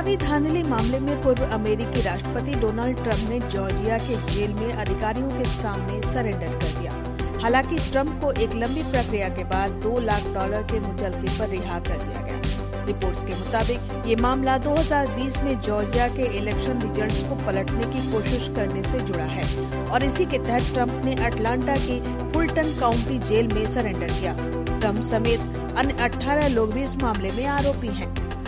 चुनावी धांधली मामले में पूर्व अमेरिकी राष्ट्रपति डोनाल्ड ट्रंप ने जॉर्जिया के जेल में अधिकारियों के सामने सरेंडर कर दिया। हालाँकि ट्रंप को एक लंबी प्रक्रिया के बाद दो लाख डॉलर के मुचलके पर रिहा कर दिया गया। रिपोर्ट्स के मुताबिक, ये मामला 2020 में जॉर्जिया के इलेक्शन रिजल्ट्स को पलटने की कोशिश करने से जुड़ा है और इसी के तहत ट्रंप ने अटलांटा की फुलटन काउंटी जेल में सरेंडर किया। ट्रंप समेत अन्य 18 लोग भी इस मामले में आरोपी हैं।